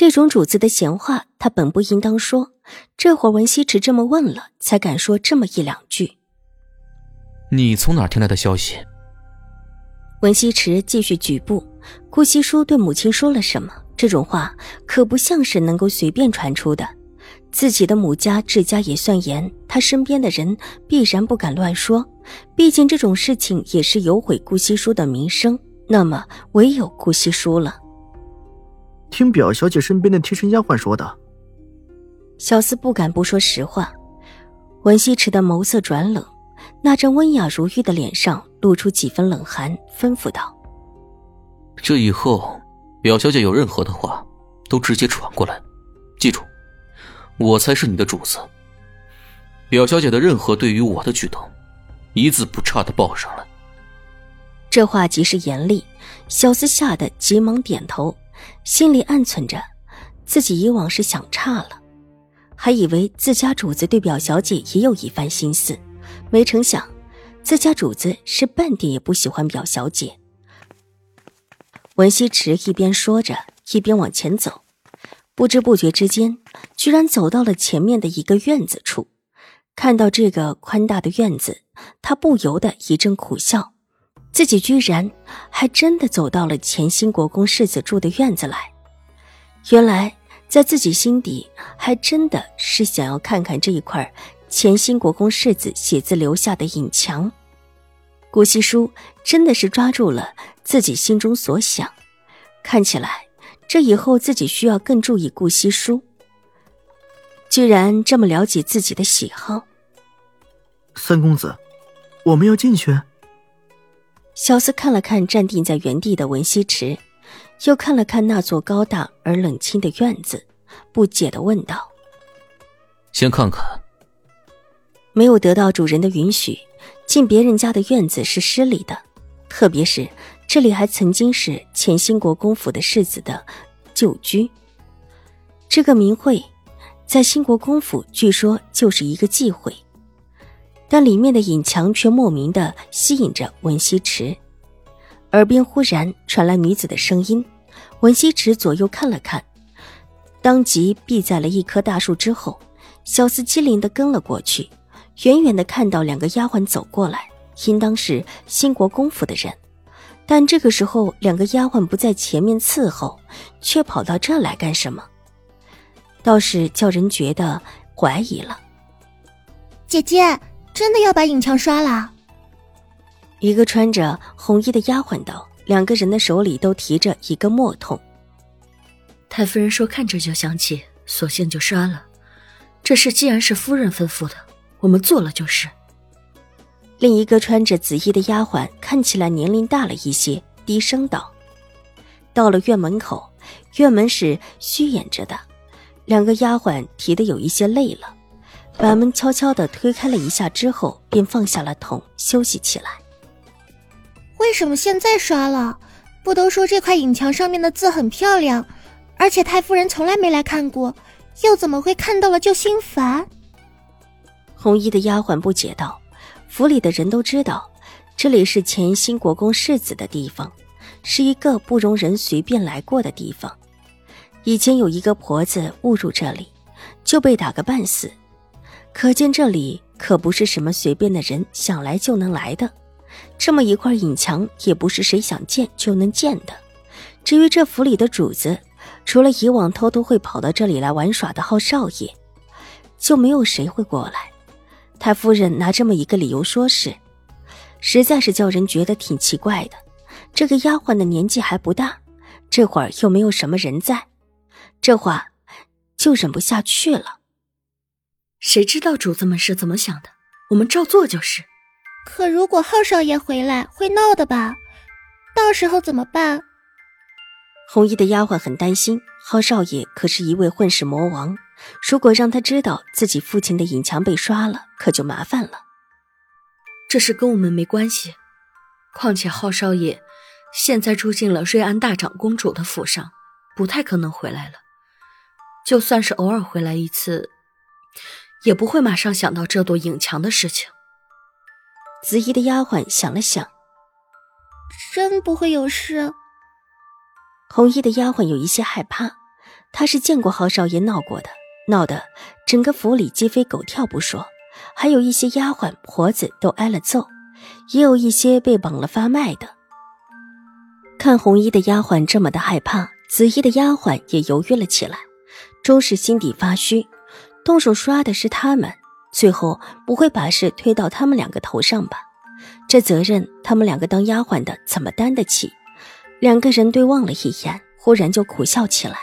这种主子的闲话，他本不应当说。这会儿文西池这么问了，才敢说这么一两句。你从哪听来的消息？文西池继续举步。顾惜书对母亲说了什么？这种话可不像是能够随便传出的。自己的母家治家也算严，他身边的人必然不敢乱说。毕竟这种事情也是有毁顾惜书的名声。那么唯有顾惜书了。听表小姐身边的贴身丫鬟说的，小厮不敢不说实话。文西池的眸色转冷，那张温雅如玉的脸上露出几分冷寒，吩咐道：“这以后，表小姐有任何的话，都直接传过来。记住，我才是你的主子。表小姐的任何对于我的举动，一字不差的报上来。”这话极是严厉，小厮吓得急忙点头。心里暗存着，自己以往是想差了，还以为自家主子对表小姐也有一番心思，没成想，自家主子是半点也不喜欢表小姐。文西池一边说着，一边往前走，不知不觉之间，居然走到了前面的一个院子处。看到这个宽大的院子，他不由得一阵苦笑。自己居然还真的走到了前兴国公世子住的院子来，原来在自己心底还真的是想要看看这一块前兴国公世子写字留下的隐墙。顾惜书真的是抓住了自己心中所想，看起来这以后自己需要更注意顾惜书。居然这么了解自己的喜好，三公子，我们要进去。小厮看了看站定在原地的文西池，又看了看那座高大而冷清的院子，不解的问道：“先看看。”没有得到主人的允许，进别人家的院子是失礼的，特别是这里还曾经是前兴国公府的世子的旧居。这个名讳，在兴国公府据说就是一个忌讳。但里面的隐墙却莫名的吸引着文西池，耳边忽然传来女子的声音。文西池左右看了看，当即避在了一棵大树之后。小厮机灵的跟了过去，远远的看到两个丫鬟走过来，应当是兴国公府的人。但这个时候，两个丫鬟不在前面伺候，却跑到这来干什么？倒是叫人觉得怀疑了。姐姐。真的要把影墙刷了？一个穿着红衣的丫鬟道，两个人的手里都提着一个墨桶。太夫人说看着就想起，索性就刷了。这事既然是夫人吩咐的，我们做了就是。另一个穿着紫衣的丫鬟看起来年龄大了一些，低声道：“到了院门口，院门是虚掩着的，两个丫鬟提的有一些累了。”把门悄悄的推开了一下之后，便放下了桶，休息起来。为什么现在刷了？不都说这块影墙上面的字很漂亮，而且太夫人从来没来看过，又怎么会看到了就心烦？红衣的丫鬟不解道：“府里的人都知道，这里是前新国公世子的地方，是一个不容人随便来过的地方。以前有一个婆子误入这里，就被打个半死。”可见这里可不是什么随便的人想来就能来的，这么一块隐墙也不是谁想建就能建的。至于这府里的主子，除了以往偷偷会跑到这里来玩耍的浩少爷，就没有谁会过来。太夫人拿这么一个理由说是，实在是叫人觉得挺奇怪的。这个丫鬟的年纪还不大，这会儿又没有什么人在，这话就忍不下去了。谁知道主子们是怎么想的？我们照做就是。可如果浩少爷回来，会闹的吧？到时候怎么办？红衣的丫鬟很担心，浩少爷可是一位混世魔王，如果让他知道自己父亲的隐墙被刷了，可就麻烦了。这事跟我们没关系，况且浩少爷现在住进了瑞安大长公主的府上，不太可能回来了。就算是偶尔回来一次，也不会马上想到这堵影墙的事情。紫衣的丫鬟想了想，真不会有事。红衣的丫鬟有一些害怕，她是见过郝少爷闹过的，闹得整个府里鸡飞狗跳不说，还有一些丫鬟婆子都挨了揍，也有一些被绑了发卖的。看红衣的丫鬟这么的害怕，紫衣的丫鬟也犹豫了起来，终是心底发虚，动手刷的是他们。最后不会把事推到他们两个头上吧？这责任他们两个当丫鬟的怎么担得起？两个人对望了一眼，忽然就苦笑起来。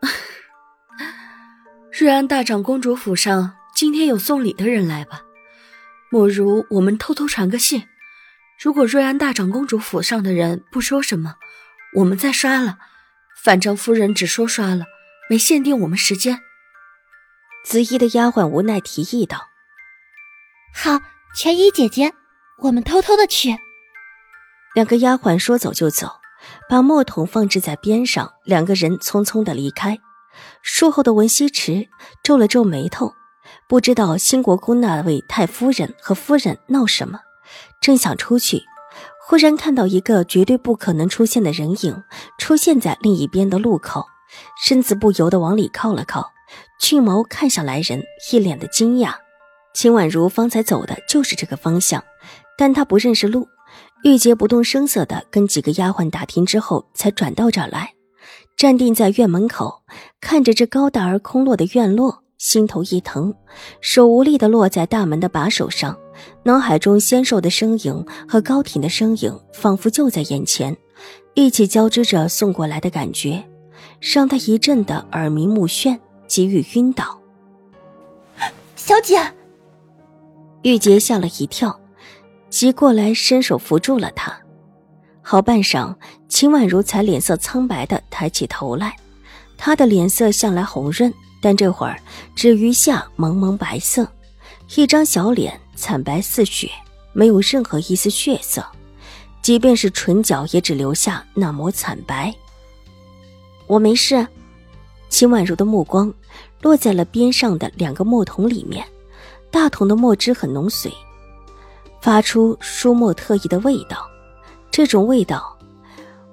瑞安大长公主府上今天有送礼的人来吧？莫如我们偷偷传个信，如果瑞安大长公主府上的人不说什么，我们再刷了。反正夫人只说刷了，没限定我们时间。紫衣的丫鬟无奈提议道：“好，全衣姐姐，我们偷偷的去。”两个丫鬟说走就走，把墨桶放置在边上，两个人匆匆的离开。术后的文西池皱了皱眉头，不知道兴国公那位太夫人和夫人闹什么，正想出去，忽然看到一个绝对不可能出现的人影出现在另一边的路口，身子不由得往里靠了靠。俊眸看向来人，一脸的惊讶。秦婉如方才走的就是这个方向，但她不认识路。玉洁不动声色的跟几个丫鬟打听之后，才转到这儿来，站定在院门口，看着这高大而空落的院落，心头一疼，手无力的落在大门的把手上，脑海中纤瘦的身影和高挺的身影仿佛就在眼前，一起交织着送过来的感觉，让他一阵的耳鸣目眩。急欲晕倒，小姐。玉洁吓了一跳，急过来伸手扶住了她。好半晌，秦婉如才脸色苍白的抬起头来。她的脸色向来红润，但这会儿只余下蒙蒙白色，一张小脸惨白似雪，没有任何一丝血色，即便是唇角也只留下那抹惨白。我没事。秦婉如的目光落在了边上的两个墨桶里面，大桶的墨汁很浓髓，发出书墨特异的味道。这种味道，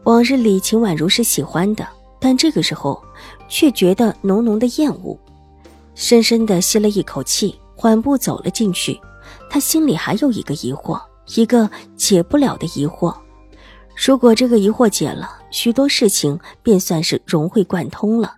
往日里秦婉如是喜欢的，但这个时候却觉得浓浓的厌恶。深深的吸了一口气，缓步走了进去。他心里还有一个疑惑，一个解不了的疑惑。如果这个疑惑解了，许多事情便算是融会贯通了。